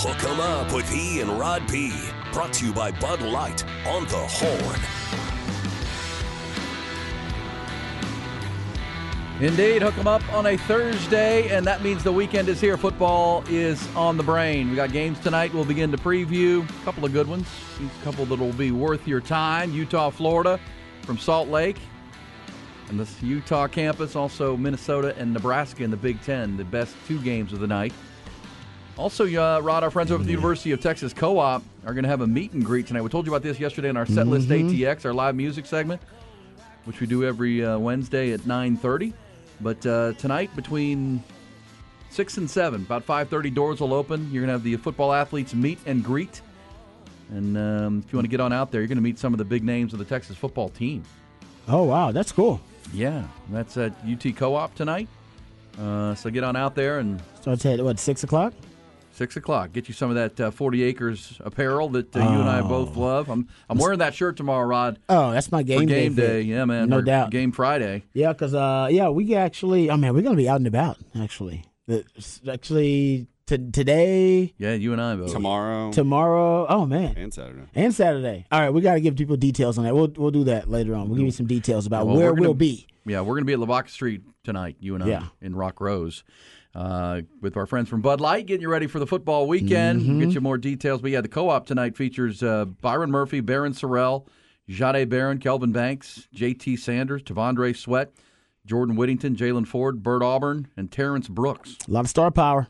Hook 'em up with E and Rod B. Brought to you by Bud Light on the Horn. Indeed, hook 'em up on a Thursday, and that means the weekend is here. Football is on the brain. We got games tonight. We'll begin to preview a couple of good ones, a couple that will be worth your time. Utah, Florida, from Salt Lake, and this Utah campus. Also, Minnesota and Nebraska in the Big Ten, the best two games of the night. Also, uh, Rod, our friends over at the University of Texas Co-op are going to have a meet and greet tonight. We told you about this yesterday in our set list ATX, our live music segment, which we do every uh, Wednesday at 9:30. But uh, tonight, between six and seven, about 5:30, doors will open. You're going to have the football athletes meet and greet. And um, if you want to get on out there, you're going to meet some of the big names of the Texas football team. Oh wow, that's cool. Yeah, that's at UT Co-op tonight. Uh, so get on out there and So it's at what six o'clock? Six o'clock. Get you some of that uh, Forty Acres apparel that uh, you and I both love. I'm I'm wearing that shirt tomorrow, Rod. Oh, that's my game for day game fit. day. Yeah, man. No for doubt. Game Friday. Yeah, because uh, yeah, we actually. I mean, we're gonna be out and about. Actually, It's actually t- today, Yeah, you and I both. Tomorrow tomorrow. Oh man, and Saturday. and Saturday. All right, we got to give people details on that. We'll we'll do that later on. We'll give you some details about Well, where we're gonna- we'll be. Yeah, we're going to be at Lavaca Street tonight. You and I Yeah. in Rock Rose. Uh, with our friends from Bud Light, getting you ready for the football weekend. We'll get you more details. But yeah, the co-op tonight features uh, Byron Murphy, Barryn Sorrell, Jahdae Barron, Kelvin Banks, J.T. Sanders, T'Vondre Sweat, Jordan Whittington, Jaylan Ford, Bert Auburn, and Terrance Brooks. A lot of star power.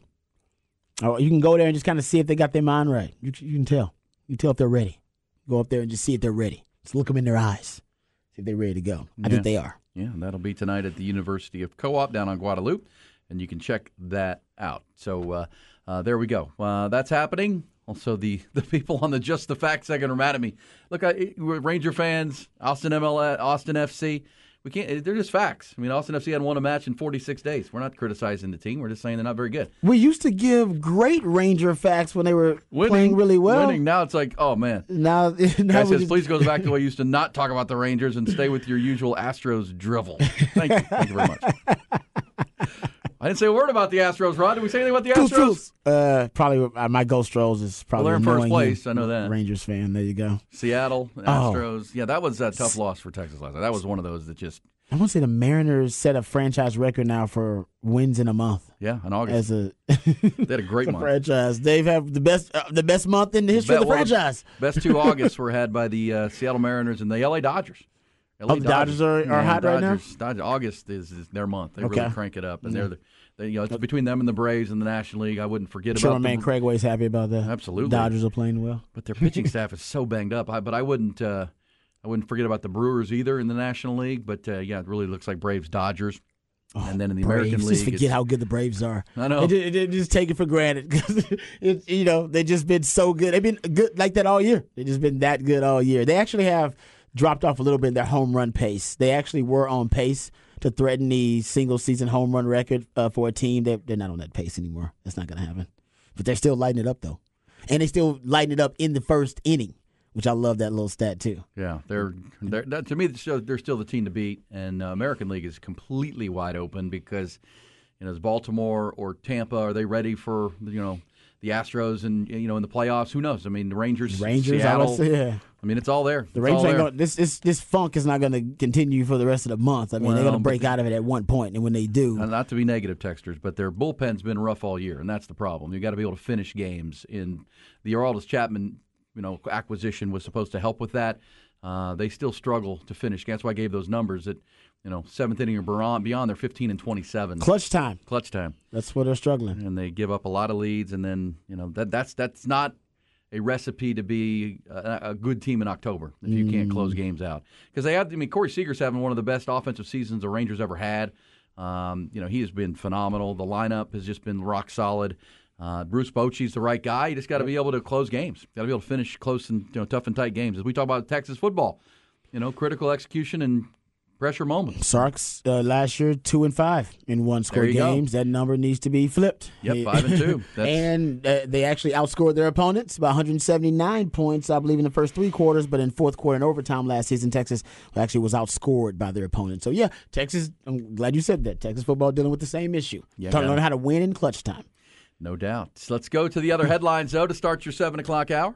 Oh, you can go there and just kind of see if they got their mind right. You, you can tell. You can tell if they're ready. Go up there and just see if they're ready. Just look them in their eyes. See if they're ready to go. I Yeah. think they are. Yeah, and that'll be tonight at the University of Co-op down on Guadalupe, and you can check that out. So uh, uh, there we go. Uh, that's happening. Also, the, the people on the Just the Facts second are mad at me. Look, I, we're Ranger fans, Austin MLS, Austin FC. We can't. They're just facts. I mean, Austin FC hadn't won a match in 46 days. We're not criticizing the team. We're just saying they're not very good. We used to give great Ranger facts when they were playing really well. Winning. Now it's like, oh man. Now, now says, just- please goes back to what you used to not talk about the Rangers and stay with your usual Astros drivel. Thank you. Thank you very much. I didn't say a word about the Astros, Rod. Did we say anything about the Astros? Uh, probably uh, my Ghost Strolls is probably they're in first place. I know that. Rangers fan. There you go. Seattle, Oh. Astros. Yeah, that was a tough loss for Texas last night. That was one of those that just, I want to say the Mariners set a franchise record now for wins in a month yeah, in August. as a, They had a great a month. franchise. They've have the best uh, the best month in the history of the Well, franchise. Best two Augusts were had by the uh, Seattle Mariners and the LA Dodgers. LA Oh, the Dodgers are- are hot right now? Dodgers- Dodgers- August is, is their month. They really crank it up, and they're the, they, you know it's between them and the Braves in the National League. I wouldn't forget I'm sure about man the, Craig Way's happy about that. Absolutely. Dodgers are playing well. but their pitching staff is so banged up. I, but I wouldn't uh, I wouldn't forget about the Brewers either in the National League. But uh, yeah, it really looks like Braves Dodgers. and then in the Oh, Braves. American Just League, forget how good the Braves are. I know. They just, they just take it for granted because you know they just been so good. They've been good like that all year. They just been that good all year. They actually have dropped off a little bit in their home run pace. They actually were on pace to threaten the single season home run record uh, for a team. They, they're not on that pace anymore. That's not going to happen. But they're still lighting it up though, and they still lighting it up in the first inning, which I love that little stat too. Yeah, they're, they're that, to me they're still, the team to beat, and uh, American League is completely wide open because you know is Baltimore or Tampa are they ready for you know the Astros and you know in the playoffs? Who knows? I mean the Rangers, Rangers, I Seattle. would say, yeah. I mean it's all there. The It's Rangers ain't there. going. This this this funk is not going to continue for the rest of the month. I mean, they're going to break out of it at one point, and when they do, not to be negative, texters, but their bullpen's been rough all year, and that's the problem. You got to be able to finish games. In the Aroldis Chapman, you know, acquisition was supposed to help with that. Uh, they still struggle to finish. That's why I gave those numbers that you know seventh inning or beyond. Beyond, they're fifteen and twenty-seven. clutch time. Clutch time, That's where they're struggling. and they give up a lot of leads, and then you know that that's that's not a recipe to be a, a good team in October if you can't close games out. Because they have, I mean, Corey Seager's having one of the best offensive seasons the Rangers ever had. Um, you know, he has been phenomenal. The lineup has just been rock solid. Uh, Bruce Bochy's the right guy. You just got to be able to close games. Got to be able to finish close and you know tough and tight games. As we talk about Texas football, you know, critical execution and pressure moments. Sarks uh, last year two and five in one score you go. games. That number needs to be flipped. Yep, five and two. And uh, they actually outscored their opponents by 179 points, I believe, in the first three quarters. But in fourth quarter and overtime last season, Texas actually was outscored by their opponent. So yeah, Texas. I'm glad you said that. Texas football dealing with the same issue. Yeah, Trying to learn how to win in clutch time. No doubt. So let's go to the other headlines, though, to start your 7 o'clock hour.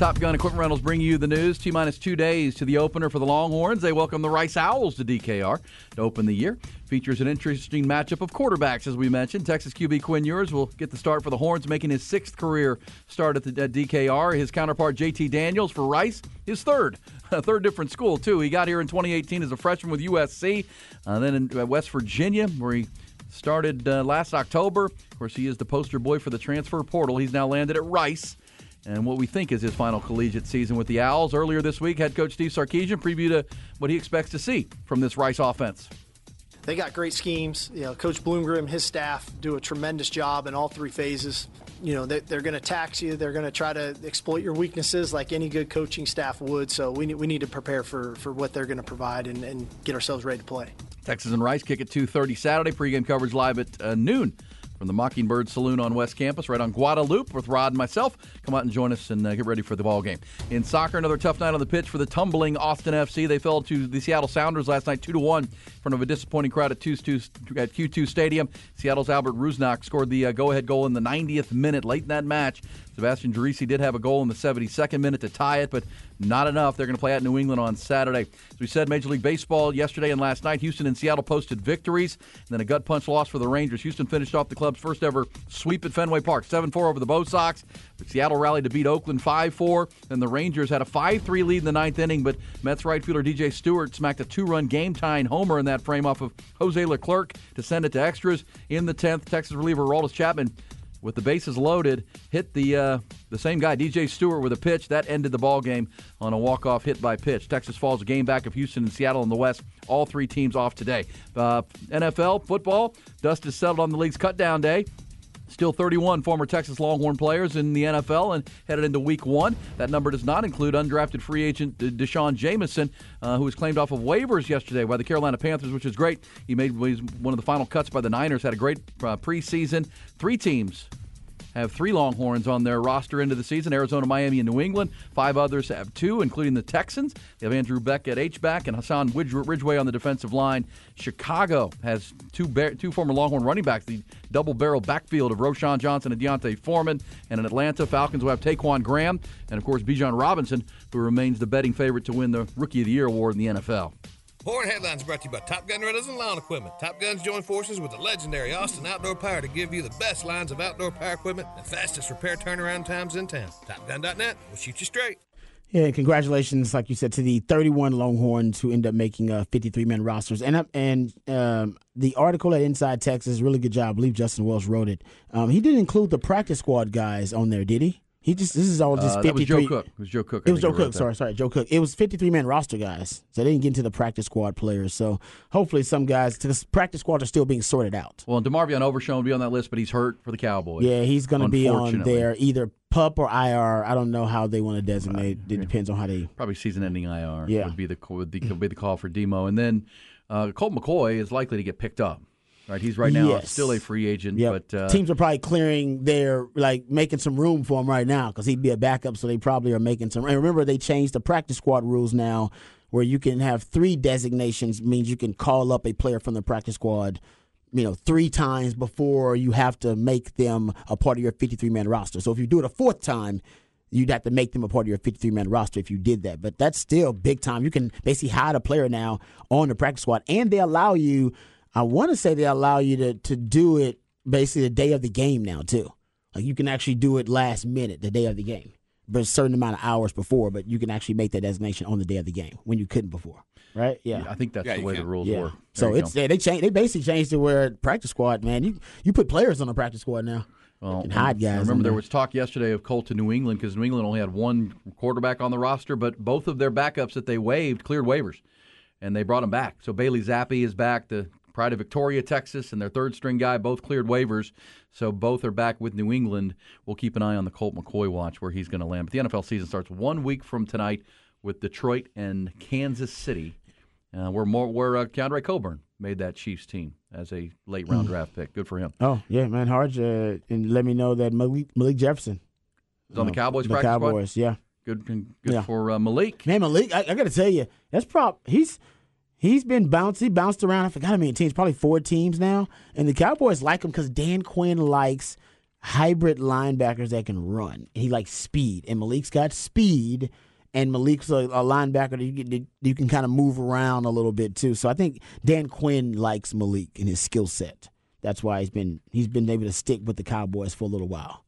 Top Gun Equipment Rentals bring you the news. T minus two days to the opener for the Longhorns. They welcome the Rice Owls to DKR to open the year. Features an interesting matchup of quarterbacks, as we mentioned. Texas QB Quinn Ewers will get the start for the Horns, making his sixth career start at the at DKR. His counterpart JT Daniels for Rice, his third, a third different school too. He got here in 2018 as a freshman with USC, uh, then in uh, West Virginia, where he started uh, last October. Of course, he is the poster boy for the transfer portal. He's now landed at Rice and what we think is his final collegiate season with the Owls. Earlier this week, head coach Steve Sarkisian previewed what he expects to see from this Rice offense. They got great schemes. You know, Coach Bloomgren, his staff do a tremendous job in all three phases. You know, they, are going to tax you. They're going to try to exploit your weaknesses like any good coaching staff would. So we need, we need to prepare for, for what they're going to provide and, and get ourselves ready to play. Texas and Rice kick at 2.30 Saturday. Pregame coverage live at uh, noon from the Mockingbird Saloon on West Campus, right on Guadalupe, with Rod and myself. Come out and join us and uh, get ready for the ball game. In soccer, another tough night on the pitch for the tumbling Austin FC. They fell to the Seattle Sounders last night, two to one, in front of a disappointing crowd at, 2 at Q2 Stadium. Seattle's Albert Rusnak scored the uh, go-ahead goal in the 90th minute, late in that match. Sebastian Driussi did have a goal in the 72nd minute to tie it, but not enough. They're going to play at New England on Saturday. As we said, Major League Baseball yesterday and last night, Houston and Seattle posted victories, and then a gut punch loss for the Rangers. Houston finished off the club's first ever sweep at Fenway Park, 7 4 over the Bo Sox. But Seattle rallied to beat Oakland 5 4. and the Rangers had a 5 3 lead in the ninth inning, but Mets right fielder DJ Stewart smacked a two run game tying homer in that frame off of Jose Leclerc to send it to extras. In the 10th, Texas reliever Aroldis Chapman with the bases loaded, hit the uh, the same guy, DJ Stewart, with a pitch that ended the ball game on a walk off hit by pitch. Texas falls a game back of Houston and Seattle in the West. All three teams off today. Uh, NFL football dust is settled on the league's cutdown day. Still 31 former Texas Longhorn players in the NFL and headed into week one. That number does not include undrafted free agent D'Shawn Jamison, uh, who was claimed off of waivers yesterday by the Carolina Panthers, which is great. He made one of the final cuts by the Niners, had a great uh, preseason. Three teams have three Longhorns on their roster into the season Arizona, Miami, and New England. Five others have two, including the Texans. They have Andrew Beck at H-back and Hassan Ridgeway on the defensive line. Chicago has two, two former Longhorn running backs, the double barrel backfield of Roschon Johnson and D'Onta Foreman. And in Atlanta, Falcons will have Ta'Quon Graham and, of course, Bijan Robinson, who remains the betting favorite to win the Rookie of the Year award in the NFL. Horn Headlines brought to you by Top Gun Rentals and Lawn Equipment. Top Guns join forces with the legendary Austin Outdoor Power to give you the best lines of outdoor power equipment and fastest repair turnaround times in town. TopGun.net will shoot you straight. Yeah, and congratulations, like you said, to the 31 Longhorns who end up making uh, 53 man rosters. And and um, the article at Inside Texas, really good job. I believe Justin Wells wrote it. Um, he didn't include the practice squad guys on there, did he? He just this is all just uh, 53. Joe Cook. It was Joe Cook. I it was Joe Cook. Sorry, sorry, Joe Cook. It was 53 man roster guys, so they didn't get into the practice squad players. So hopefully some guys to the practice squad are still being sorted out. Well, DeMarvion Overshown will be on that list, but he's hurt for the Cowboys. Yeah, he's going to be on there either pup or IR. I don't know how they want to designate. Uh, it depends on how they probably season ending IR. Yeah, would be the would be, would be the call for Demo, and then uh, Colt McCoy is likely to get picked up. Right, he's right now yes. still a free agent. Yep. But uh, teams are probably clearing their like making some room for him right now because he'd be a backup. So they probably are making some. And remember, they changed the practice squad rules now, where you can have three designations. Means you can call up a player from the practice squad, you know, three times before you have to make them a part of your 53 man roster. So if you do it a fourth time, you'd have to make them a part of your 53 man roster if you did that. But that's still big time. You can basically hide a player now on the practice squad, and they allow you I want to say they allow you to to do it basically the day of the game now too. Like you can actually do it last minute, the day of the game, but a certain amount of hours before. But you can actually make that designation on the day of the game when you couldn't before, right? Yeah, yeah I think that's yeah, the way can. the rules yeah. work. There so it's they, they changed. They basically changed it where practice squad, man. You you put players on the practice squad now. Well, hide guys. I remember there was talk yesterday of Colt to New England because New England only had one quarterback on the roster, but both of their backups that they waived cleared waivers, and they brought them back. So Bailey Zappe is back. The Pride of Victoria, Texas, and their third string guy both cleared waivers, so both are back with New England. We'll keep an eye on the Colt McCoy watch where he's going to land. But the NFL season starts one week from tonight with Detroit and Kansas City, uh, where more where uh, Keondre Coburn made that Chiefs team as a late round hmm. draft pick. Good for him. Oh yeah, man, hard. Uh, and let me know that Malik, Malik Jefferson is on the Cowboys. The Cowboys, squad? yeah. Good, good yeah. for uh, Malik. Man, Malik, I, I got to tell you, that's prop. He's He's been bouncy, bounced around. I forgot how many teams, probably four teams now. And the Cowboys like him because Dan Quinn likes hybrid linebackers that can run. He likes speed, and Malik's got speed, and Malik's a, a linebacker that you, can- you can kind of move around a little bit too. So I think Dan Quinn likes Malik and his skill set. That's why he's been he's been able to stick with the Cowboys for a little while,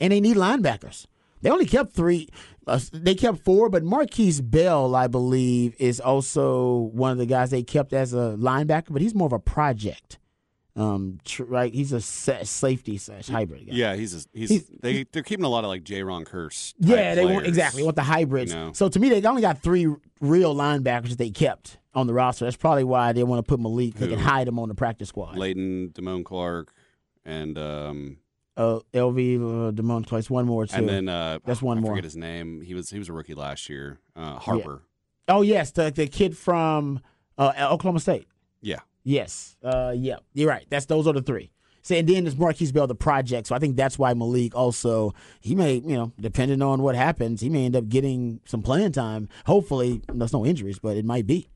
and they need linebackers. They only kept three. Uh, they kept four, but Marquise Bell, I believe, is also one of the guys they kept as a linebacker, but he's more of a project. Um, tr- right? He's a sa- safety slash hybrid guy. Yeah, he's a, he's, He's- they they're keeping a lot of like J. Ron Curse. Yeah, they want exactly want the hybrids. you know. So to me, they only got three real linebackers that they kept on the roster. That's probably why they want to put Malik. They can hide him on the practice squad. Leighton, Damone Clark, and um Uh, LV uh, Damone Place, one more too. and then uh That's one I more. forget his name. He was he was a rookie last year. Uh, Harper. oh yes, the the kid from uh, Oklahoma State. Yeah. Yes. Uh, yeah, you're right. That's those are the three. So, and then there's Marquise Bell, the project. So I think that's why Malik also he may, you know, depending on what happens, he may end up getting some playing time. Hopefully, there's no injuries, but it might be.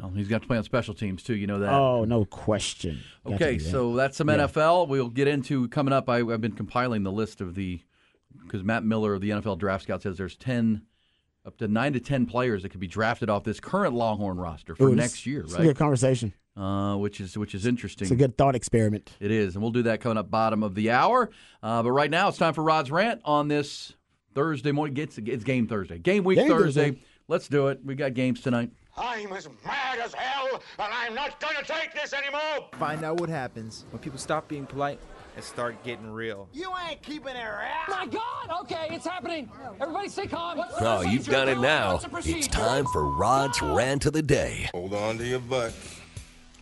Well, he's got to play on special teams too. You know that. Oh, no question. Got Okay, that. so that's some NFL. We'll get into coming up. I, I've been compiling the list of the because Matt Miller of the NFL Draft Scout says there's ten up to nine to ten players that could be drafted off this current Longhorn roster for Ooh, next year, it's a right? good conversation. Uh, which is which is interesting. It's a good thought experiment. It is, and we'll do that coming up bottom of the hour. Uh, but right now, it's time for Rod's rant on this Thursday morning. It's, it's game Thursday, game week Game Thursday. Thursday. Let's do it. We got games tonight. I'm as mad as hell, and I'm not gonna take this anymore! Find out what happens when people stop being polite and start getting real. You ain't keeping it right! My God! Okay, it's happening. Everybody, stay calm. What's the Oh, you've procedure? done it now. What's the procedure? It's time for Rod's rant of the day. Hold on to your butt.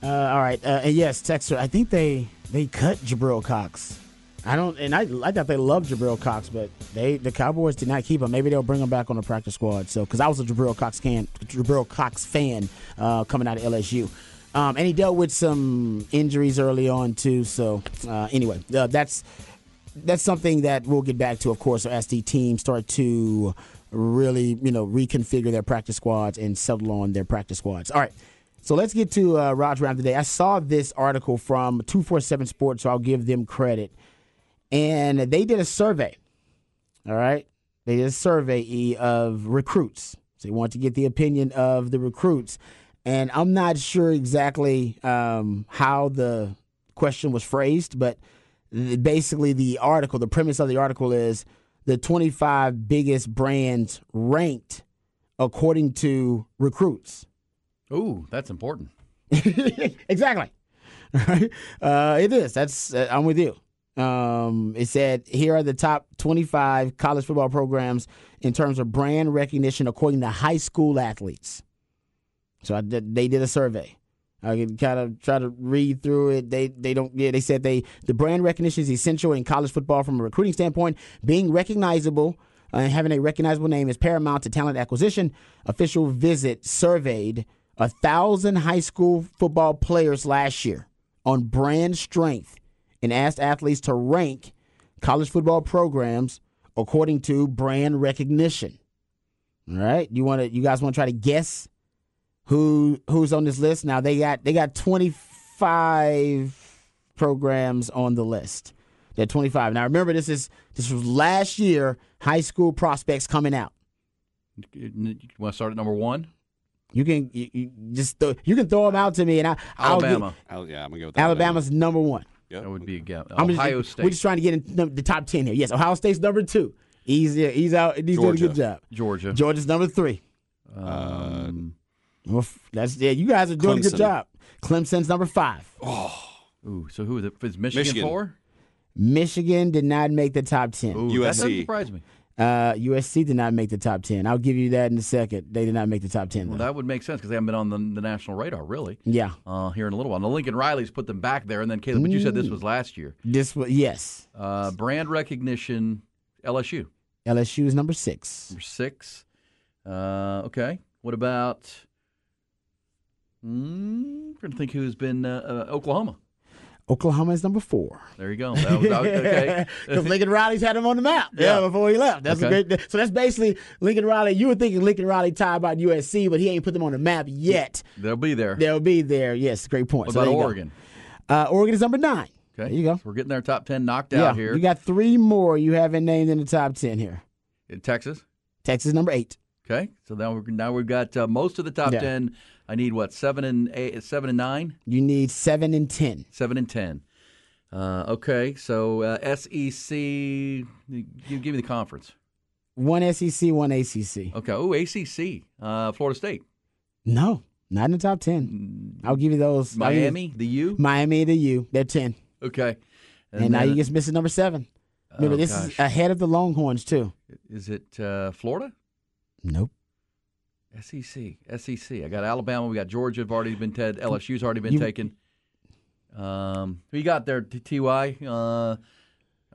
Uh, all right, uh, and yes, Texter. I think they they cut Jabril Cox. I don't, and I I thought they loved Jabril Cox, but they the Cowboys did not keep him. Maybe they'll bring him back on the practice squad. So, because I was a Jabril Cox can Jabril Cox fan uh, coming out of LSU. Um, and he dealt with some injuries early on too. So uh, anyway, uh, that's that's something that we'll get back to, of course, as the team start to really, you know, reconfigure their practice squads and settle on their practice squads. All right. So let's get to uh, round today. I saw this article from 247 Sports, so I'll give them credit. And they did a survey. All right. They did a survey of recruits. So they want to get the opinion of the recruits. And I'm not sure exactly um, how the question was phrased, but basically the article, the premise of the article is the 25 biggest brands ranked according to recruits. Ooh, that's important. exactly. Right? Uh, it is. That's uh, I'm with you. Um, it said here are the top 25 college football programs in terms of brand recognition according to high school athletes. So did, they did a survey. I can kind of try to read through it. They they don't yeah, they said they the brand recognition is essential in college football from a recruiting standpoint. Being recognizable uh, and having a recognizable name is paramount to talent acquisition. Official visit surveyed a thousand high school football players last year on brand strength and asked athletes to rank college football programs according to brand recognition. All right, you want to you guys want to try to guess who who's on this list? Now they got they got 25 programs on the list. They're 25. Now remember this is this was last year high school prospects coming out. You want to start at number one? You can you, you just th- you can throw them out to me and I I'll get- Alabama. Al- yeah, I'm gonna go with Alabama's number 1. That would be a gap. I'm just- Ohio State. We're just trying to get in the, the top 10 here. Yes, Ohio State's number 2. He's he's out he's doing a good job. Georgia. Georgia's number 3. Um, Well, That's yeah, you guys are doing a good job. Clemson's number 5. ooh, so who is it? Is Michigan, Michigan. four? Michigan did not make the top 10. Ooh, That doesn't USC. surprise me. Uh, USC did not make the top 10. I'll give you that in a second. They did not make the top 10. Well, though. that would make sense because they haven't been on the, the national radar, really. yeah. Uh, here in a little while. Now, Lincoln Riley's put them back there, and then Caleb, but you said this was last year. This was, yes. Uh, brand recognition, LSU, LSU is number 6. number six. Uh, okay. What about? Mm, trying to think who's been uh, uh, Oklahoma. Oklahoma is number four. There you go. That was, that was- okay. Because Lincoln Riley's had him on the map. Yeah, Yeah. before he left. That's Okay. a great. So that's basically Lincoln Riley. You were thinking Lincoln Riley tied about USC, but he ain't put them on the map yet. They'll be there. They'll be there. Yes, great point. What So about there you go. Oregon? Uh, Oregon is number nine. Okay. There you go. So we're getting our top 10 knocked Yeah, out here. you got three more you haven't named in the top ten here. in Texas. Texas number eight. Okay. So now, we're, now we've got uh, most of the top Yeah. 10. I need what? Seven and eight, seven and nine? You need seven and ten. Seven and 10. Uh, okay. So uh, SEC, you give me the conference. One SEC, one ACC. Okay. Oh, ACC, uh, Florida State. No, not in the top ten. I'll give you those. I'll you- Miami, the U. Miami the U. They're ten. Okay. And, now then- you just missing number seven. Remember, Oh, this gosh. is ahead of the Longhorns too. Is it uh, Florida? Nope. SEC, SEC. I got Alabama. We got Georgia. Have already been Ted. LSU's already been You- taken. Um, who you got there? Ty. Uh,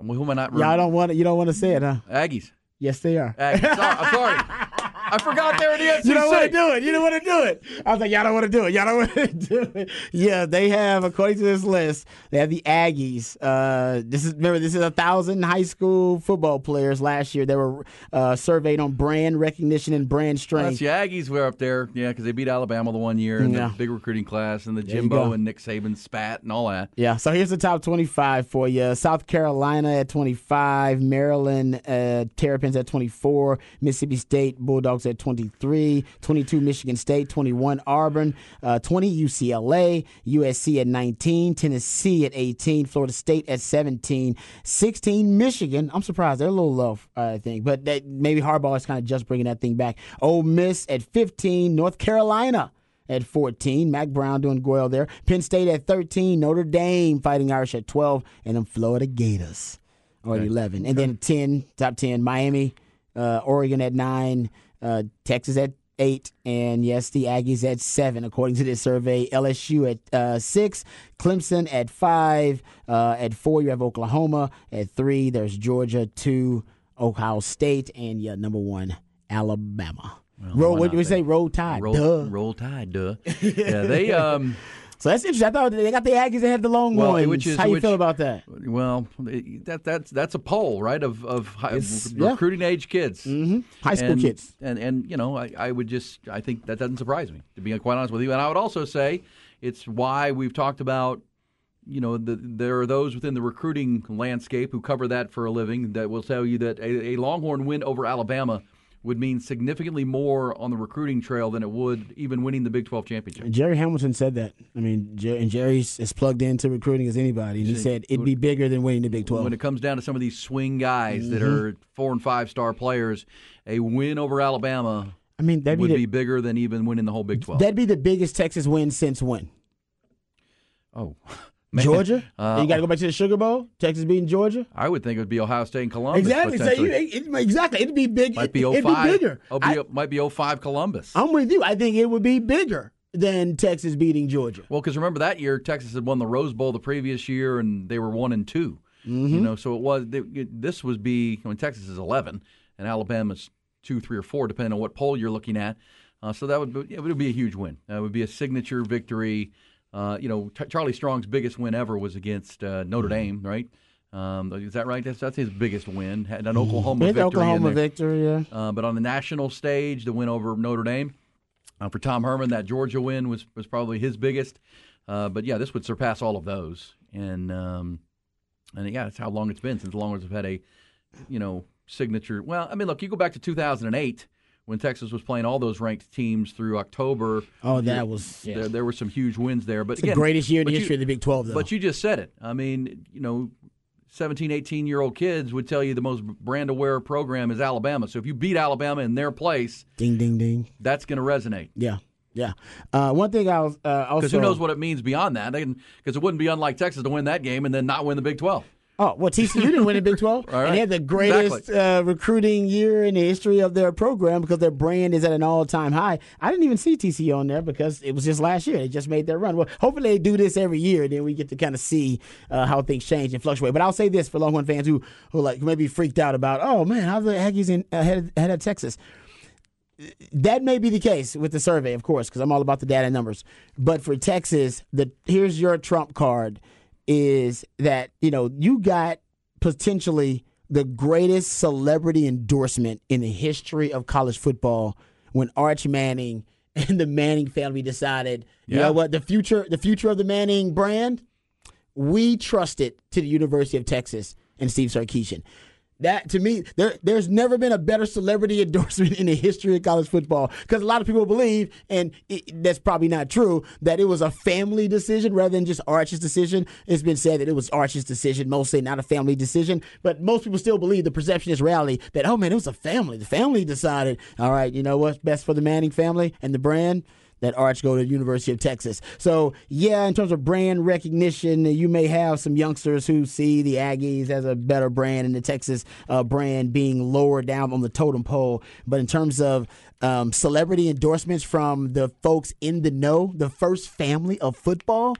who am I not? Y'all don't want to. You don't want to say it, huh? Aggies. Yes, they are. Aggies. Sorry, I'm sorry. I forgot they were the SEC. You don't want to do it. You don't want to do it. I was like, y'all don't want to do it. Y'all don't want to do it. Yeah, they have, according to this list, they have the Aggies. Uh, this is remember, this is a thousand high school football players last year. They were uh, surveyed on brand recognition and brand That's strength. the Aggies were up there, yeah, because they beat Alabama the one year in Yeah. the big recruiting class, and the Jimbo and Nick Saban spat and all that. Yeah, so here's the top 25 for you. South Carolina at 25, Maryland uh, Terrapins at 24, Mississippi State Bulldogs at 23, 22 Michigan State, 21 Auburn, uh, 20 UCLA, USC at 19, Tennessee at 18, Florida State at 17, 16 Michigan. I'm surprised they're a little low, I think, but that, maybe Harbaugh is kind of just bringing that thing back. Ole Miss at 15, North Carolina at 14. Mack Brown doing well there. Penn State at 13. Notre Dame fighting Irish at 12. And then Florida Gators or 11. And then 10, top 10, Miami, uh, Oregon at 9, uh, Texas at 8. And yes, the Aggies at 7, according to this survey. LSU at uh, 6. Clemson at 5. Uh, at 4, you have Oklahoma. At 3, there's Georgia. 2, Ohio State. And yeah, number 1, Alabama. roll, what do we say? Roll Tide. Roll, Duh. roll Tide, duh. yeah, they um. So that's interesting. I thought they got the Aggies ahead of the Longhorns. Well, which is How you which- feel about that? Well, that that's that's a poll, right? Of of high, It's- re- yeah. recruiting age kids, Mhm. High school And- kids. and and you know, I, I would just I think that doesn't surprise me to be quite honest with you. And I would also say it's why we've talked about. You know, the, there are those within the recruiting landscape who cover that for a living that will tell you that a, a Longhorn win over Alabama would mean significantly more on the recruiting trail than it would even winning the Big 12 championship. Jerry Hamilton said that. I mean, Jer- and Jerry's as plugged into recruiting as anybody. And he said it'd be bigger than winning the Big 12. when it comes down to some of these swing guys that Mhm. are four and five star players, a win over Alabama I mean, that'd would be, be, bigger than even winning the whole Big 12. that'd be the biggest Texas win since when? oh, man. Georgia? Uh, you got to go back to the Sugar Bowl? Texas beating Georgia? I would think it would be Ohio State and Columbus. exactly. So you, it, exactly. It'd be big. might be it, 05. would be bigger. Oh, be, I, might be 05 Columbus. I'm with you. I think it would be bigger than Texas beating Georgia. Well, because remember that year Texas had won the Rose Bowl the previous year, and they were one and 2 Mm-hmm. You know, so it was it- this was be. I mean, Texas is eleven, and Alabama's two, three, or four, depending on what poll you're looking at. Uh, so that would be, it would be a huge win. That would be a signature victory. Uh, you know, T- Charlie Strong's biggest win ever was against uh, Notre Dame, right? Um, is that right? That's, that's his biggest win. Had an Oklahoma With victory. in Oklahoma victory, yeah. Uh, but on the national stage, the win over Notre Dame uh, for Tom Herman, that Georgia win was was probably his biggest. Uh, but yeah, this would surpass all of those. And um, and yeah, that's how long it's been since the Longhorns have had a you know signature. Well, I mean, look, you go back to 2008 when Texas was playing all those ranked teams through October. Oh, that was- yeah. there. There were some huge wins there. But It's the greatest year in the but you- history of the Big 12, though. But you just said it. I mean, you know, 17, 18 year old kids would tell you the most brand aware program is Alabama. So if you beat Alabama in their place, Ding, ding, ding. that's going to resonate. Yeah, yeah. Uh, one thing I was uh, also Because who knows what it means beyond that? Because it wouldn't be unlike Texas to win that game and then not win the Big 12. Oh, well, TCU didn't win the Big 12. All right. And they had the greatest uh, recruiting year in the history of their program because their brand is at an all time high. I didn't even see TCU on there because it was just last year. They just made their run. Well, hopefully they do this every year. Then we get to kind of see uh, how things change and fluctuate. But I'll say this for Longhorn fans who, who like maybe freaked out about, oh, man, how the Aggies in, ahead, ahead of Texas? that may be the case with the survey, of course, because I'm all about the data and numbers. But for Texas, the here's your trump card. Is that you know you got potentially the greatest celebrity endorsement in the history of college football when Arch Manning and the Manning family decided, you know what, the future the future of the Manning brand, we trust it to the University of Texas and Steve Sarkisian. That to me, there there's never been a better celebrity endorsement in the history of college football. Because a lot of people believe, and it, that's probably not true, that it was a family decision rather than just Arch's decision. It's been said that it was Arch's decision, mostly not a family decision. But most people still believe the perception is reality that oh man, it was a family. The family decided, all right, you know what's best for the Manning family and the brand that Arch go to University of Texas. So yeah, in terms of brand recognition, you may have some youngsters who see the Aggies as a better brand and the Texas uh, brand being lower down on the totem pole. But in terms of um, celebrity endorsements from the folks in the know, the first family of football,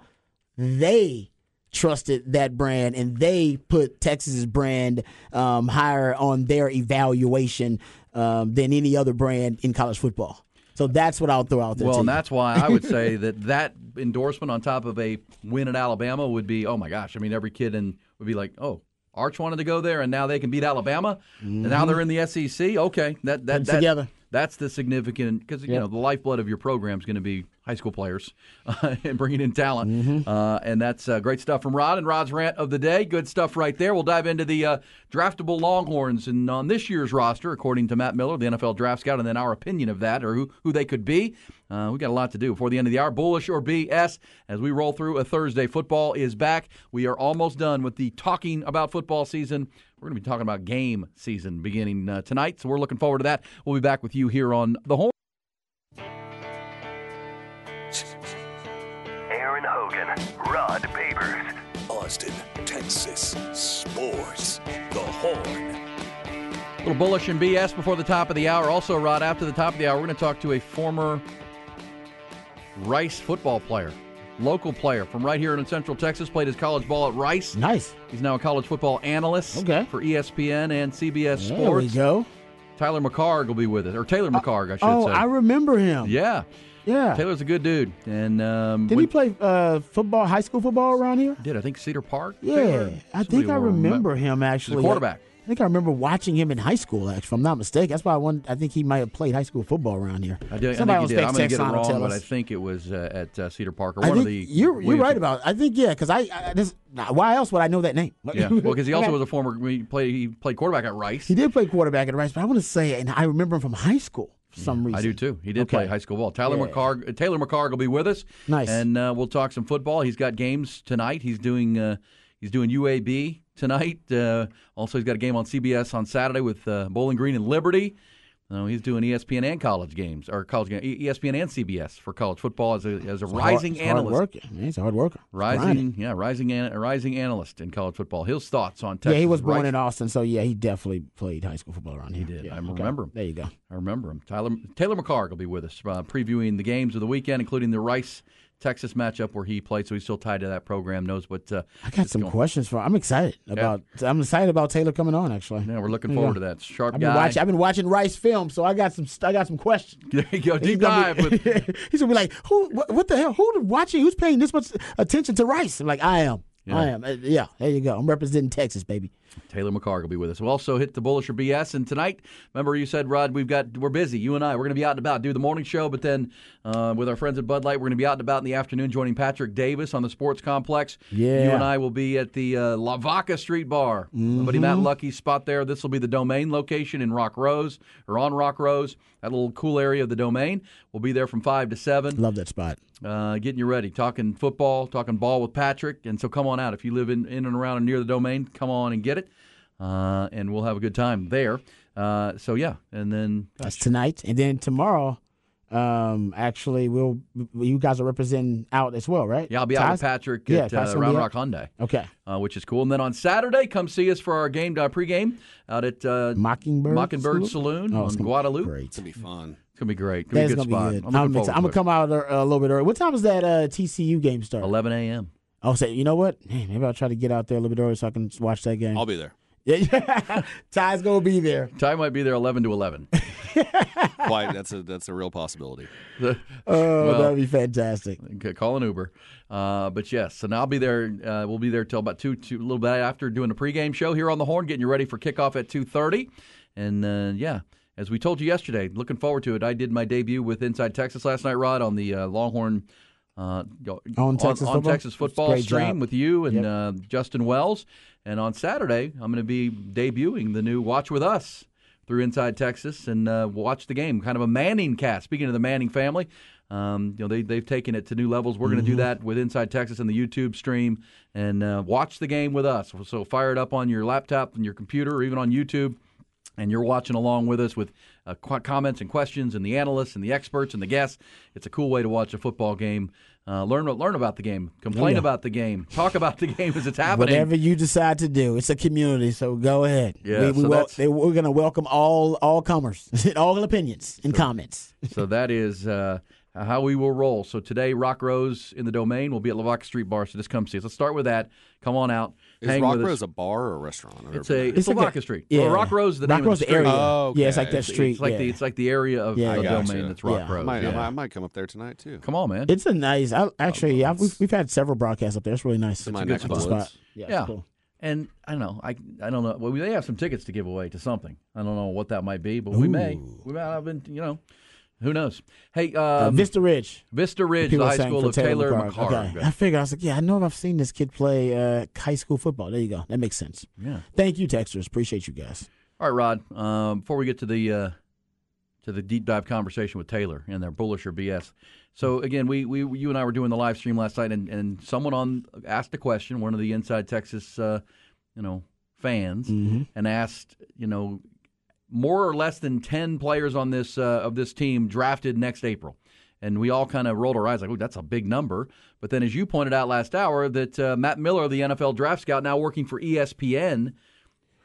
they trusted that brand and they put Texas's brand um, higher on their evaluation um, than any other brand in college football. So that's what I'll throw out there. Well, and that's why I would say that that endorsement on top of a win at Alabama would be, oh my gosh! I mean, every kid in would be like, oh, Arch wanted to go there, and now they can beat Alabama, and now mm-hmm. they're in the SEC. Okay, that that, that together. That's the significant because you Yep. know the lifeblood of your program is going to be high school players and bringing in talent, Mm-hmm. uh, and that's uh, great stuff from Rod and Rod's rant of the day. Good stuff right there. We'll dive into the uh, draftable Longhorns and on this year's roster, according to Matt Miller, the NFL draft scout, and then our opinion of that or who who they could be. Uh, we got a lot to do before the end of the hour. Bullish or BS as we roll through a Thursday. Football is back. We are almost done with the talking about football season. We're going to be talking about game season beginning uh, tonight, so we're looking forward to that. We'll be back with you here on the Horn. Aaron Hogan, Rod Babers, Austin, Texas Sports, The Horn. A little bullish and BS before the top of the hour. Also, Rod, after the top of the hour, we're going to talk to a former Rice football player, local player from right here in Central Texas. Played his college ball at Rice. nice. He's now a college football analyst Okay. for ESPN and CBS sports. There we go. Tyler McHargue will be with us, or Taylor McHargue, I should Oh, say. I remember him. yeah, Yeah. Taylor's a good dude, and um, Did he play uh, football, high school football around here? Did I think Cedar Park? Yeah, Taylor? I think I remember him actually. quarterback. I think I remember watching him in high school. Actually, if I'm not mistaken, that's why I want. I think he might have played high school football around here. I, do, I Somebody think he did. I'm going to get it wrong, but I think it was uh, at uh, Cedar Park or I one of the. you're you're right about. It. I think yeah, because I, I this, why else would I know that name? Yeah, well, because he also Okay. was a former. He played. He played quarterback at Rice. He did play quarterback at Rice, but I want to say, and I remember him from high school for some reason. I do too. He did Okay. play high school ball. Tyler Yeah. McHargue. uh, Taylor McHargue will be with us. Nice. And uh, we'll talk some football. He's got games tonight. He's doing. Uh, he's doing UAB tonight. Uh, also, he's got a game on CBS on Saturday with uh, Bowling Green and Liberty. No, he's doing ESPN and college games, or college game, ESPN and CBS for college football as a as a a rising hard, hard analyst. worker. Man, he's a hard worker. Rising, grinding. yeah, rising, an, a rising analyst in college football. His thoughts on Texas. Yeah, he was born Rice. in Austin, so yeah, he definitely played high school football around here. did. Yeah, I okay. remember him. There you go. I remember him. Tyler Taylor McHargue will be with us, uh, previewing the games of the weekend, including the Rice Texas matchup where he played. So he's still tied to that program. Knows what. Uh, I got some going- questions for. I'm excited about. I'm excited about Taylor coming on. Actually, Yeah, we're looking forward to that. Sharp I've been guy. watching. I've been watching Rice film, so I got some. I got some questions. there you go. He's Deep gonna dive be- with. he's gonna be like, who? What, what the hell? Who watching? Who's paying this much attention to Rice? I'm like, I am. Yeah. I am. Uh, Yeah, there you go. I'm representing Texas, baby. Taylor McHargue will be with us. We'll also hit the bullish or BS. And tonight, remember you said, Rod, we've got we're busy. You and I, we're going to be out and about, do the morning show, but then uh, with our friends at Bud Light, we're going to be out and about in the afternoon, joining Patrick Davis on the Sports Complex. Yeah. you and I will be at the uh, La Vaca Street Bar. Mm-hmm. Matt Lucky's spot there. This will be the Domain location in Rock Rose or on Rock Rose. That little cool area of the Domain. We'll be there from five to seven Love that spot. uh, getting you ready, talking football, talking ball with Patrick. And so come on out. If you live in, in and around and near the domain, come on and get it. Uh, and we'll have a good time there. Uh, so, yeah. And then, That's tonight, and then tomorrow. Um, actually, we'll you guys are representing out as well, right? yeah, I'll be out with Patrick Yeah, at Ty's uh, Round Rock? Hyundai, Okay, uh, which is cool. And then on Saturday, come see us for our game uh, pregame out at uh, Mockingbird. Mockingbird Saloon? Saloon Oh, on it's gonna Guadalupe. Great. It's gonna be fun. It's going to be great. It's going to That's be a good gonna spot. be good. I'm I'm, excited. I'm gonna come out uh, a little bit early. What time is that uh, TCU game start? 11 a.m. I'll say, you know what? Man, maybe I'll try to get out there a little bit early so I can watch that game. I'll be there. Yeah, Ty's gonna be there. Ty might be there 11 to 11. Quite, that's a that's a real possibility. Oh, Well- that'd be fantastic. Call an Uber. Uh, but yes, so now I'll be there. Uh, we'll be there till about two, two, a little bit after doing the pregame show here on the Horn, getting you ready for kickoff at two thirty. And uh, yeah, as we told you yesterday, looking forward to it. I did my debut with Inside Texas last night, Rod, on the uh, Longhorn. Uh, On Texas on, football? Texas football stream job. with you and Yep. uh, Justin Wells. And on Saturday, I'm going to be debuting the new Watch with Us through Inside Texas and uh, watch the game. Kind of a Manning cast. Speaking of the Manning family, um, you know they they've taken it to new levels. We're going to do that with Inside Texas and the YouTube stream and uh, watch the game with us. So fire it up on your laptop and your computer, or even on YouTube and you're watching along with us with uh, qu- comments and questions and the analysts and the experts and the guests. It's a cool way to watch a football game. Uh, learn learn about the game, complain yeah. about the game, talk about the game as it's happening. Whatever you decide to do, it's a community, so go ahead. Yeah, we, we so wel- going to welcome all all comers, all opinions and comments. so that is uh, how we will roll. So today, Rock Rose in the domain will be at Lavaca Street Bar. So just come see us. Let's start with that. Come on out. Is Rock with. Rose a bar or a restaurant? I've It's a been it's, It's like Lavaca a- Street. yeah. Well, Rock Rose is the Rock name Rose, of the the street. area. Oh, Yeah, it's like that It's, street. it's like yeah. the it's like the area of Yeah, the domain Gotcha. that's Rock Yeah. I Rose. might, I yeah. might, I might come up there tonight too. Come on, man. It's a nice. I, actually, yeah, we've, we've had several broadcasts up there. It's really nice. It's my a good spot. Yeah, Yeah. Cool. And I don't know. I I don't know. Well, they have some tickets to give away to something. I don't know what that might be, but we may. We might have been. You know, who knows? Hey, Uh, um, Vista Ridge. Vista Ridge, the high school of Taylor McHargue. McHargue. Okay. I figured I was like, yeah, I know I've seen this kid play uh, high school football. There you go. That makes sense. Yeah. Thank you, Texters. Appreciate you guys. All right, Rod. Um, before we get to the uh, to the deep dive conversation with Taylor and their bullish or BS. So again, we, we you and I were doing the live stream last night, and, and someone on asked a question, one of the Inside Texas, uh, you know, fans, and asked, you know, more or less than ten players on this uh, of this team drafted next April. And we all kind of rolled our eyes like, "Oh, that's a big number." But then, as you pointed out last hour, that uh, Matt Miller, the NFL draft scout, now working for ESPN,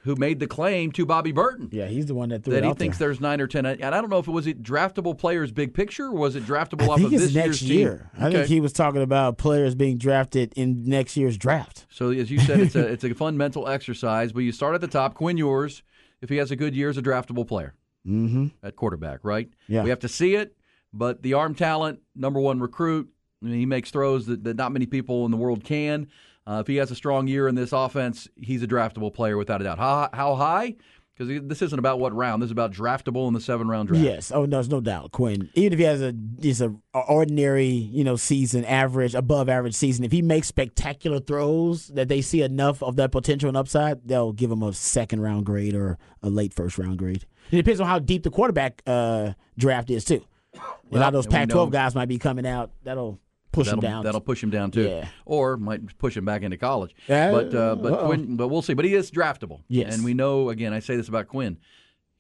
who made the claim to Bobby Burton Yeah, he's the one that threw that it he out thinks there. there's nine or ten. And I don't know if it was it draftable players big picture, or was it draftable I off think of it's this next year's year. team? I think he was talking about players being drafted in next year's draft. So as you said, it's a it's a fun mental exercise. But you start at the top. Quinn Ewers, if he has a good year, is a draftable player Mm-hmm. at quarterback, right? Yeah. We have to see it, but the arm talent, number one recruit. I mean, he makes throws that, that not many people in the world can. Uh, if he has a strong year in this offense, he's a draftable player without a doubt. How, how high? Because this isn't about what round. This is about draftable in the seven round draft. Yes. Oh, no, there's no doubt. Quinn, even if he has a just a ordinary, you know, season, average, above average season, if he makes spectacular throws that they see enough of that potential and upside, they'll give him a second round grade or a late first round grade. It depends on how deep the quarterback uh, draft is too. a lot of those and Pac-12 guys might be coming out. That'll push that'll, him down. That'll push him down too, Yeah. or might push him back into college. Yeah, but uh, but uh-oh. Quinn, but we'll see. But he is draftable. Yes. and we know again. I say this about Quinn.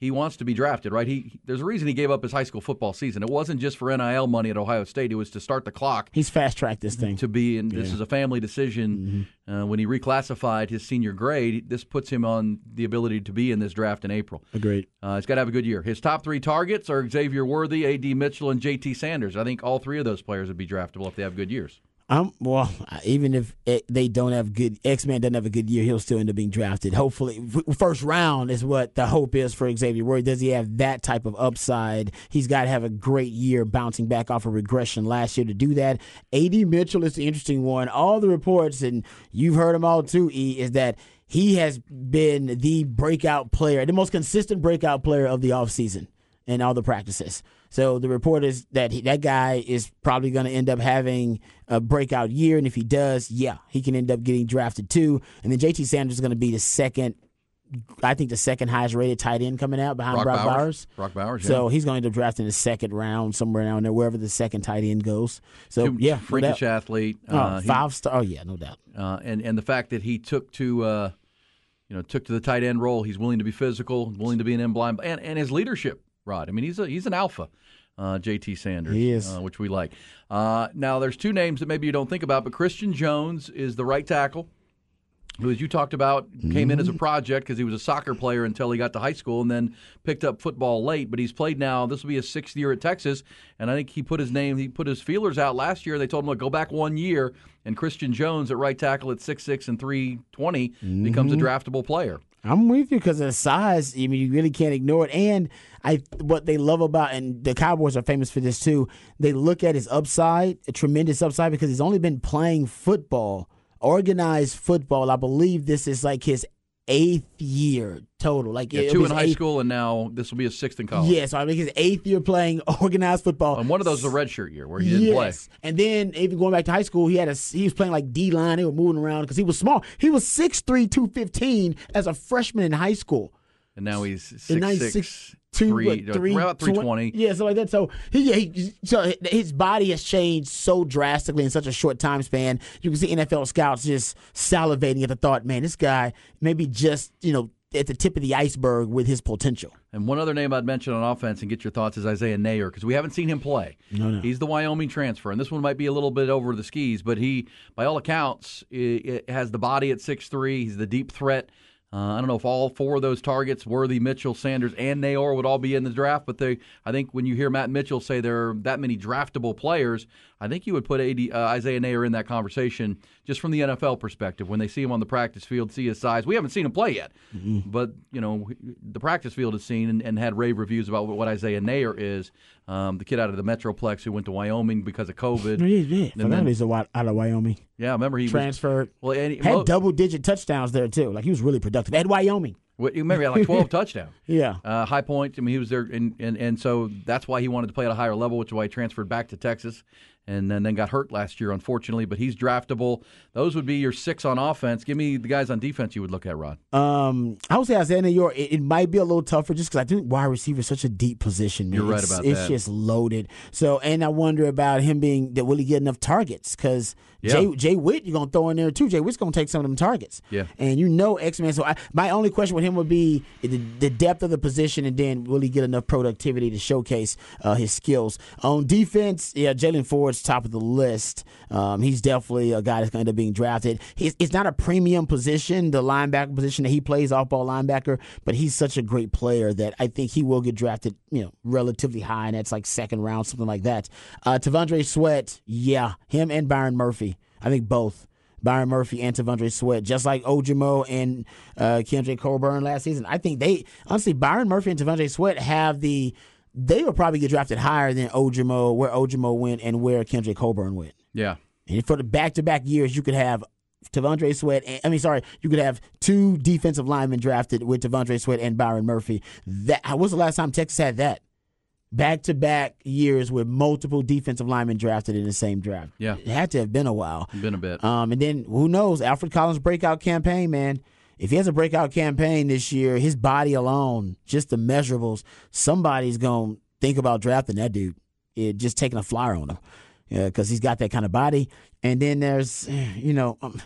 He wants to be drafted, right? He there's a reason he gave up his high school football season. It wasn't just for NIL money at Ohio State. It was to start the clock He's fast tracked this thing. to be. And this is a family decision. Uh, when he reclassified his senior grade, this puts him on the ability to be in this draft in April. Agreed. Uh, he's got to have a good year. His top three targets are Xavier Worthy, A.D. Mitchell, and J.T. Sanders. I think all three of those players would be draftable if they have good years. Um, well, even if they don't have good, X Man doesn't have a good year, he'll still end up being drafted. Hopefully, first round is what the hope is for Xavier Worthy. Does he have that type of upside? He's got to have a great year bouncing back off a regression last year to do that. AD Mitchell is the interesting one. All the reports, and you've heard them all too, E, is that he has been the breakout player, the most consistent breakout player of the offseason in all the practices. So the report is that he, that guy is probably going to end up having a breakout year, and if he does, yeah, he can end up getting drafted too. And then JT Sanders is going to be the second, I think, the second highest rated tight end coming out behind Brock Brock, Bowers. Bowers. Brock Bowers, Yeah. So he's going to end up drafted in the second round, somewhere down there, wherever the second tight end goes. So yeah, no freakish doubt. athlete. Oh, Uh, he- five star. Oh yeah, no doubt. uh, and and the fact that he took to uh, you know took to the tight end role. He's willing to be physical, willing to be an in blind, and and his leadership, Rod. I mean, he's a he's an alpha. Uh, JT Sanders, He is. uh, which we like. Uh, now, there's two names that maybe you don't think about, but Christian Jones is the right tackle, who, as you talked about, came in as Mm-hmm. a project because he was a soccer player until he got to high school and then picked up football late. But he's played now. This will be his sixth year at Texas, and I think he put his name, he put his feelers out last year. They told him to go back one year, and Christian Jones at right tackle at six six and three twenty becomes a Mm-hmm. draftable player. I'm with you because of the size. I mean, you really can't ignore it. And I, what they love about, and the Cowboys are famous for this too. They look at his upside, a tremendous upside, because he's only been playing football, organized football. I believe this is like his eighth year total. Like Yeah, two was in high eighth- school, and now this will be his sixth in college. Yeah, so I think his eighth year playing organized football. And one of those is a redshirt year where he didn't yes. And then even going back to high school, he had a he was playing like D line. They were moving around because he was small. He was 6'3", 215 as a freshman in high school. And now he's six And now he's six, six, two, three, what, three, about three twenty. Yeah, so like that. So he, yeah, he, so his body has changed so drastically in such a short time span. You can see NFL scouts just salivating at the thought, man, this guy maybe just you know at the tip of the iceberg with his potential. And one other name I'd mention on offense and get your thoughts is Isaiah Neyor because we haven't seen him play. No, no. He's the Wyoming transfer, and this one might be a little bit over the skis, but he, by all accounts, i i has the body at six three. He's the deep threat. Uh, I don't know if all four of those targets, Worthy, Mitchell, Sanders, and Neyor, would all be in the draft, but they, I think when you hear Matt Mitchell say there are that many draftable players, I think you would put AD, uh, Isaiah Neyor in that conversation just from the NFL perspective. When they see him on the practice field, see his size. We haven't seen him play yet, but you know the practice field has seen and, and had rave reviews about what Isaiah Neyor is. Um, the kid out of the Metroplex who went to Wyoming because of COVID. Yeah, yeah. Then- he's a out of Wyoming. Yeah, I remember he was Transferred. well, and he, Had mo- double digit touchdowns there too. Like he was really productive at Wyoming. What, you remember he had like 12 touchdowns. Yeah. Uh, high point. I mean, he was there, and, and, and so that's why he wanted to play at a higher level, which is why he transferred back to Texas and then, then got hurt last year, unfortunately. But he's draftable. Those would be your six on offense. Give me the guys on defense you would look at, Rod. Um, I would say Isaiah Neyor. It, it might be a little tougher just because I think wide receiver is such a deep position. Man. You're right It's- about it's that. just loaded. So, and I wonder about him being that will he get enough targets? Because Yeah. Jay Jay Witt, you're gonna throw in there too. Jay Witt's gonna take some of them targets. Yeah. and you know X Men. So I, my only question with him would be the, the depth of the position, and then will he get enough productivity to showcase uh, his skills on defense? Yeah, Jaylan Ford's top of the list. Um, he's definitely a guy that's going to end up being drafted. He's, it's not a premium position, the linebacker position that he plays, off ball linebacker, but he's such a great player that I think he will get drafted, you know, relatively high, and that's like second round, something like that. Uh, T'Vondre Sweat, yeah, him and Byron Murphy. I think both. Byron Murphy and T'Vondre Sweat, just like Ojomo and uh, Keondre Coburn last season. I think they honestly Byron Murphy and T'Vondre Sweat have the they will probably get drafted higher than Ojomo, where Ojomo went and where Keondre Coburn went. Yeah. And for the back to back years, you could have T'Vondre Sweat. And, I mean, sorry, you could have two defensive linemen drafted with T'Vondre Sweat and Byron Murphy. That was the last time Texas had that? Back to back years with multiple defensive linemen drafted in the same draft. Yeah. it had to have been a while. Been a bit. Um, and then who knows? Alfred Collins' breakout campaign, man. If he has a breakout campaign this year, his body alone, just the measurables, somebody's gonna think about drafting that dude. It, just taking a flyer on him, because he's got that kind of body. And then there's, you know, um,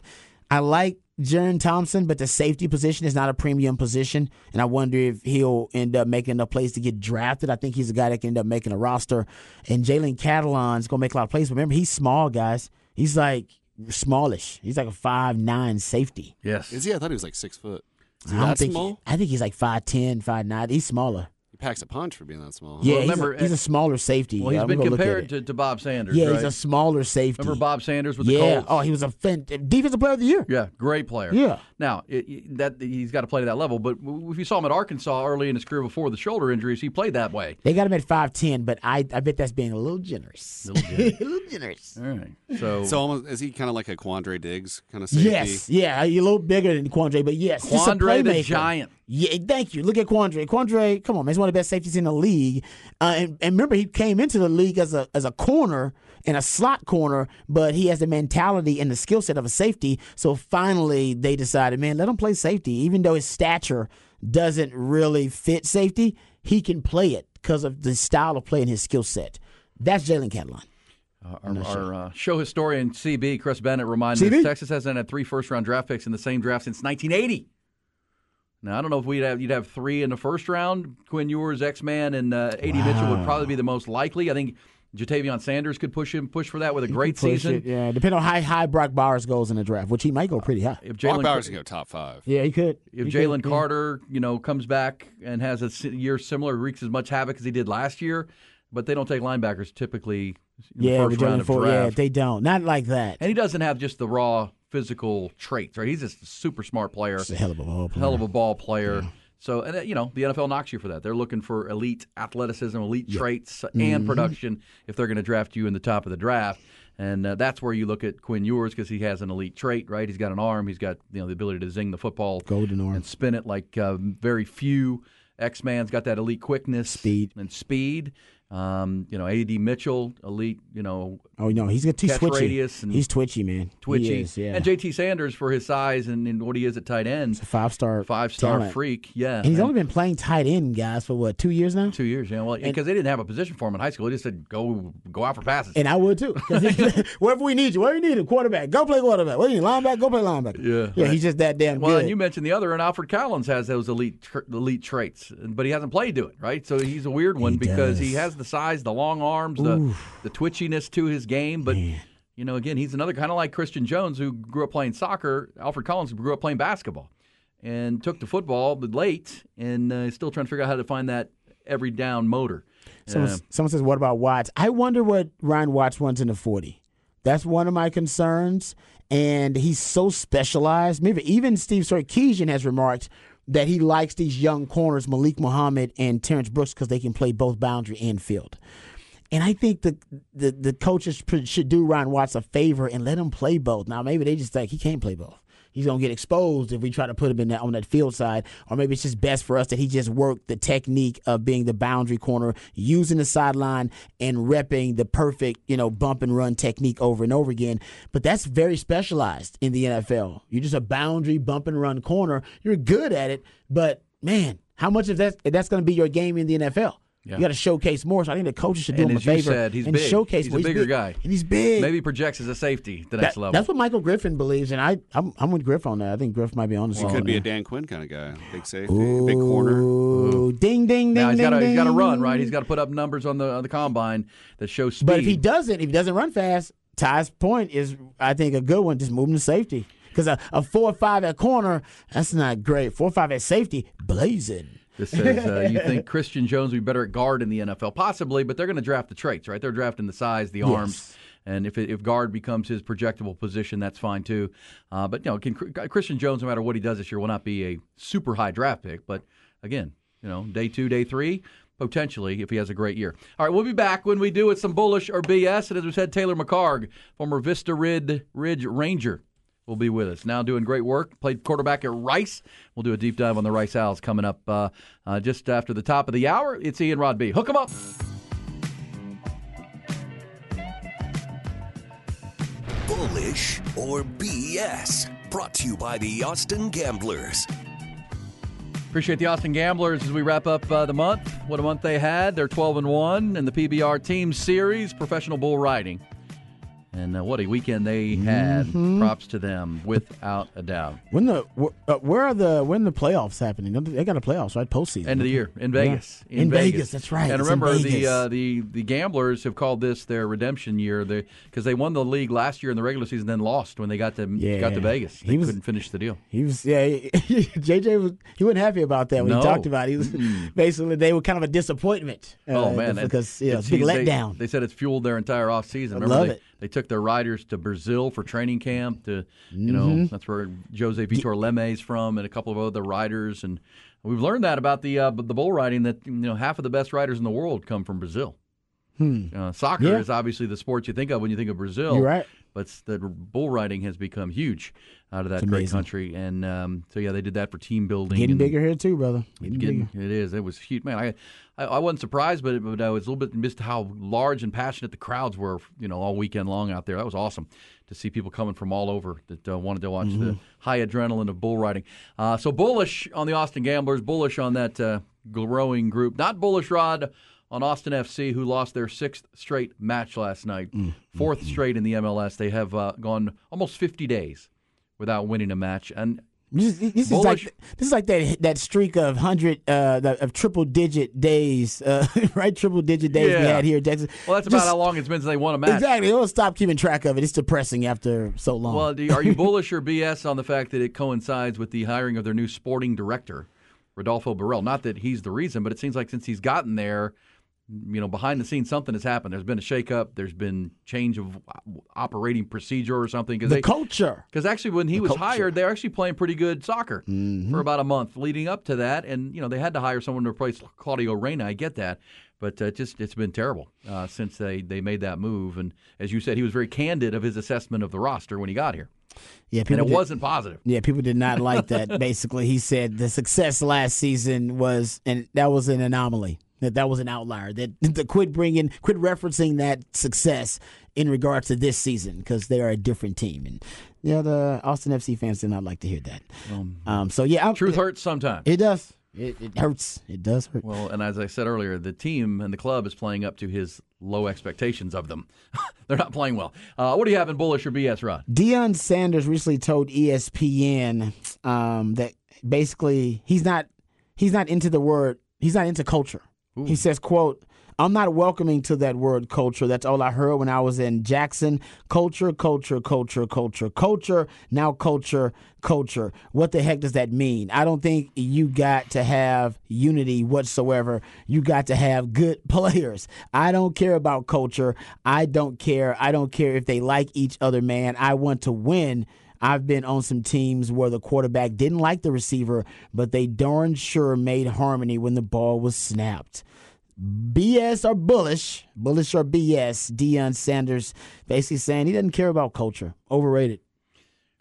I like Jerrin Thompson, but the safety position is not a premium position, and I wonder if he'll end up making a place to get drafted. I think he's a guy that can end up making a roster. And Jalen Catalon's gonna make a lot of plays. Remember, he's small, guys. He's like smallish. He's like a five nine safety. Yes. Is he? I thought he was like six foot. Is he I don't think small? I think he's like five ten, five nine. He's smaller. He packs a punch for being that small. Yeah, Well, he's, a, he's a eh, smaller safety. Well, he's I'm been gonna look at compared to, to Bob Sanders. Yeah, right? he's a smaller safety. Remember Bob Sanders with the yeah. Colts? Oh, he was a fan- defensive player of the year. Yeah, great player. Yeah. Now it, it- that he's got to play to that level. But if you saw him at Arkansas early in his career before the shoulder injuries, he played that way. They got him at five ten, but I I bet that's being a little generous. Little generous. a little generous. All right. So, So almost, is he kind of like a Quandre Diggs kind of safety? Yes, yeah, you're a little bigger than Quandre, but yes, just a Quandre the playmaker. Giant. Yeah, thank you. Look at Quandre. Quandre, come on, man, he's one of the best safeties in the league. Uh, and, and remember, he came into the league as a as a corner and a slot corner, but he has the mentality and the skill set of a safety. So finally, they decided, man, let him play safety, even though his stature doesn't really fit safety. He can play it because of the style of play and his skill set. That's Jalen Catalon. Our, our uh, show historian, CB, Chris Bennett, reminded CB? us Texas hasn't had three first round draft picks in the same draft since 1980. Now, I don't know if we'd have, you'd have three in the first round. Quinn Ewers, X Man, and uh, A.D. Mitchell would probably be the most likely. I think Ja'Tavion Sanders could push him, push for that with a great season. it, yeah, depending on how high Brock Bowers goes in the draft, which he might go pretty high. If Brock Jalen Bowers can go top five. Yeah, he could. if Jalen could, yeah. Carter, you know, comes back and has a year similar, wreaks as much havoc as he did last year, but they don't take linebackers typically in yeah, the first round Jalen of Ford, yeah, draft. they don't. Not like that. and he doesn't have just the raw physical traits. Right, he's just a super smart player, He's a hell of a ball player. hell of a ball player. So, and uh, you know, the NFL knocks you for that. They're looking for elite athleticism, elite traits, and Mm-hmm. production if they're going to draft you in the top of the draft. And uh, that's where you look at Quinn Ewers because he has an elite trait, right? He's got an arm, he's got you know the ability to zing the football, Golden arm. and spin it like uh, very few. X Man's got that elite quickness, Speed. and speed. Um, you know, Ad Mitchell, elite. You know, Oh no, he's got too twitchy. he's twitchy, man. twitchy, is, yeah. and JT Sanders for his size and, and what he is at tight end, five star, five star talent. freak. Yeah, And he's And- only been playing tight end, guys, for what two years now. Two years, yeah. Well, because they didn't have a position for him in high school, they just said go go out for passes. And I would too. he- wherever we need you, wherever you need a quarterback, go play quarterback. Where you need linebacker, go play linebacker. Yeah. yeah. He's just that damn well, good. and you mentioned the other, and Alfred Collins has those elite tr- elite traits, but he hasn't played to it, right? So he's a weird one He because he does. Has the size, the long arms, the the twitchiness to his game, but. You know, again, he's another kind of like Christian Jones, who grew up playing soccer. Alfred Collins grew up playing basketball, and took to football but late, and uh, is still trying to figure out how to find that every down motor. Someone, Uh, someone says, "What about Watts?" I wonder what Ryan Watts runs in the forty. That's one of my concerns, and he's so specialized. Maybe even Steve Sarkisian has remarked that he likes these young corners, Malik Muhammad and Terrance Brooks, because they can play both boundary and field. And I think the, the the coaches should do Ryan Watts a favor and let him play both. Now maybe they just think he can't play both. He's gonna get exposed if we try to put him in that on that field side, or maybe it's just best for us that he just work the technique of being the boundary corner, using the sideline and repping the perfect you know bump and run technique over and over again. But that's very specialized in the NFL. You're just a boundary bump and run corner. You're good at it, but man, how much of that that's gonna be your game in the NFL? Yeah. You got to showcase more. So I think the coaches should do and him a you favor said, he's and big. showcase he's more. a bigger big. guy, and he's big. Maybe projects as a safety the That- next level. That's what Michael Griffin believes, and I I'm, I'm with Griff on that. I think Griff might be on the He could be a Dan Quinn kind of guy. Big safety, big corner. Ooh, ding ding ding now he's ding. got to he's got to run right. He's got to put up numbers on the on the combine that show speed. But if he doesn't, if he doesn't run fast, Ty's point is, I think, a good one. Just move him to safety because a, a four or five at corner, that's not great. Four or five at safety, blazing. This says uh, you think Christian Jones would be better at guard in the NFL, possibly, but they're going to draft the traits, right? They're drafting the size, the arms, and if it, if guard becomes his projectable position, that's fine too. Uh, but you know, can, Christian Jones, no matter what he does this year, will not be a super high draft pick. But again, you know, day two, day three. Potentially, if he has a great year. All right, we'll be back when we do with some bullish or BS. And as we said, Taylor McHargue, former Vista Rid, Ridge Ranger, will be with us. Now doing great work. Played quarterback at Rice. We'll do a deep dive on the Rice Owls coming up uh, uh, just after the top of the hour. It's Ian Rod B. Hook 'em up. Bullish or BS. Brought to you by the Austin Gamblers. Appreciate the Austin Gamblers as we wrap up uh, the month. What a month they had. They're 12 and 1 in the PBR Team Series, professional bull riding. And uh, what a weekend they had. Props to them, without a doubt. When the uh, where are the when the playoffs happening? They got a playoffs right postseason. End of the year in Yeah. Vegas. In Vegas, that's right. And It's remember, the uh, the the gamblers have called this their redemption year because they won the league last year in the regular season, then lost when they got to Yeah. got to Vegas. He They was- couldn't finish the deal. He was yeah. he- JJ was he wasn't happy about that when No. he talked about it. He was basically they were kind of a disappointment. uh, Oh man, because yeah, big they- letdown. They, said it's fueled their entire offseason. I love they, it. They took their riders to Brazil for training camp. To you know Mm-hmm. that's where Jose Vitor Leme's from, and a couple of other riders. And we've learned that about the uh, the bull riding that you know half of the best riders in the world come from Brazil. Uh, soccer Hmm. Yeah. is obviously the sport you think of when you think of Brazil. You're right. But the bull riding has become huge out of that great country, and um, so yeah, they did that for team building. Getting bigger here too, brother. Getting Getting, bigger. it is. It was huge, man. I, I, I wasn't surprised, but, but I was a little bit missed how large and passionate the crowds were. You know, all weekend long out there. That was awesome to see people coming from all over that uh, wanted to watch Mm-hmm. the high adrenaline of bull riding. Uh, so bullish on the Austin Gamblers, bullish on that uh, growing group. Not bullish, Rod. On Austin FC, who lost their sixth straight match last night, Mm, 4th straight in the MLS. They have uh, gone almost 50 days without winning a match, and This, is- this is like this is like that that streak of hundred uh, of triple digit days, uh, right? Triple digit days we had here in Texas. well, that's about how long it's been since they won a match. Exactly. They'll stop keeping track of it. It's depressing after so long. Well, you, are you bullish or BS on the fact that it coincides with the hiring of their new sporting director, Rodolfo Borrell? Not that he's the reason, but it seems like since he's gotten there, you know, behind the scenes, something has happened. There's been a shakeup. There's been change of operating procedure or something. Cause The they, culture. Because actually, when he The was culture. hired, they were actually playing pretty good soccer Mm-hmm. for about a month leading up to that. And you know, they had to hire someone to replace Claudio Reyna. I get that, but uh, just it's been terrible uh, since they they made that move. And as you said, he was very candid of his assessment of the roster when he got here, Yeah, and it did- wasn't positive. Yeah, people did not like that. Basically, he said the success last season was, and that was an anomaly. That that was an outlier. That the quit bringing, quit referencing that success in regards to this season because they are a different team. And yeah, the Austin FC fans did not like to hear that. Um, so yeah, I'm, Truth hurts sometimes. It does. It, it hurts. It does hurt. Well, and as I said earlier, the team and the club is playing up to his low expectations of them. They're not playing well. Uh, what do you have in bullish or BS, Rod? Deion Sanders recently told ESPN um, that basically he's not he's not into the word he's not into culture. He says, "quote I'm not welcoming to that word culture. That's all I heard when I was in Jackson. Culture, culture, culture, culture, culture. Now culture, culture. What the heck does that mean? I don't think you got to have unity whatsoever. You got to have good players. I don't care about culture. I don't care. I don't care if they like each other, man. I want to win. I've been on some teams where the quarterback didn't like the receiver, but they darn sure made harmony when the ball was snapped. BS or bullish, bullish or BS. Deion Sanders basically saying he doesn't care about culture. Overrated.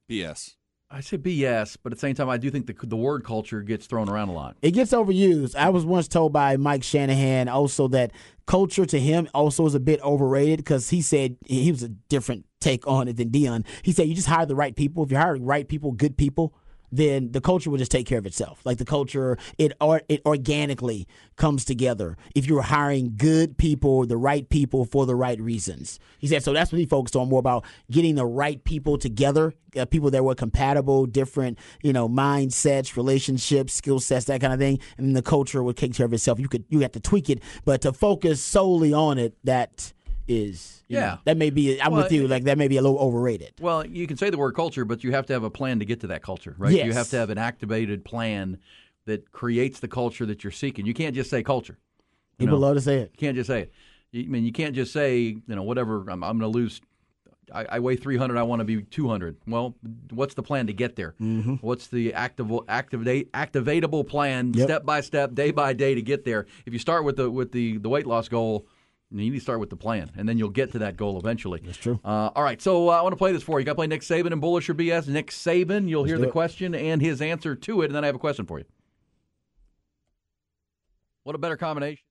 BS. I say BS, but at the same time, I do think the the word culture gets thrown around a lot. It gets overused. I was once told by Mike Shanahan also that culture to him also is a bit overrated because he said he was a different take on it than Deion. He said you just hire the right people. If you hire the right people, good people, then the culture will just take care of itself. Like the culture, it or, it organically comes together if you're hiring good people, the right people for the right reasons. He said so. That's what he focused on more about getting the right people together, uh, people that were compatible, different you know mindsets, relationships, skill sets, that kind of thing, and the culture would take care of itself. You could you have to tweak it, but to focus solely on it, that is Yeah. know, that may be. I'm Well, with you. Like that may be a little overrated. Well, you can say the word culture, but you have to have a plan to get to that culture, right? You have to have an activated plan that creates the culture that you're seeking. You can't just say culture. People know? love to say it. You can't just say it. You- I mean, you can't just say, you know, whatever. I'm, I'm going to lose. I, I weigh 300. I want to be 200. Well, what's the plan to get there? Mm-hmm. What's the active, activate, activatable plan, Yep. step by step, day by day to get there? If you start with the with the the weight loss goal. You need to start with the plan, and then you'll get to that goal eventually. That's true. Uh, all right, so uh, I want to play this for you. You Got to play Nick Saban and Bullish or BS. Nick Saban, you'll hear the it. question and his answer to it, and then I have a question for you. What a better combination.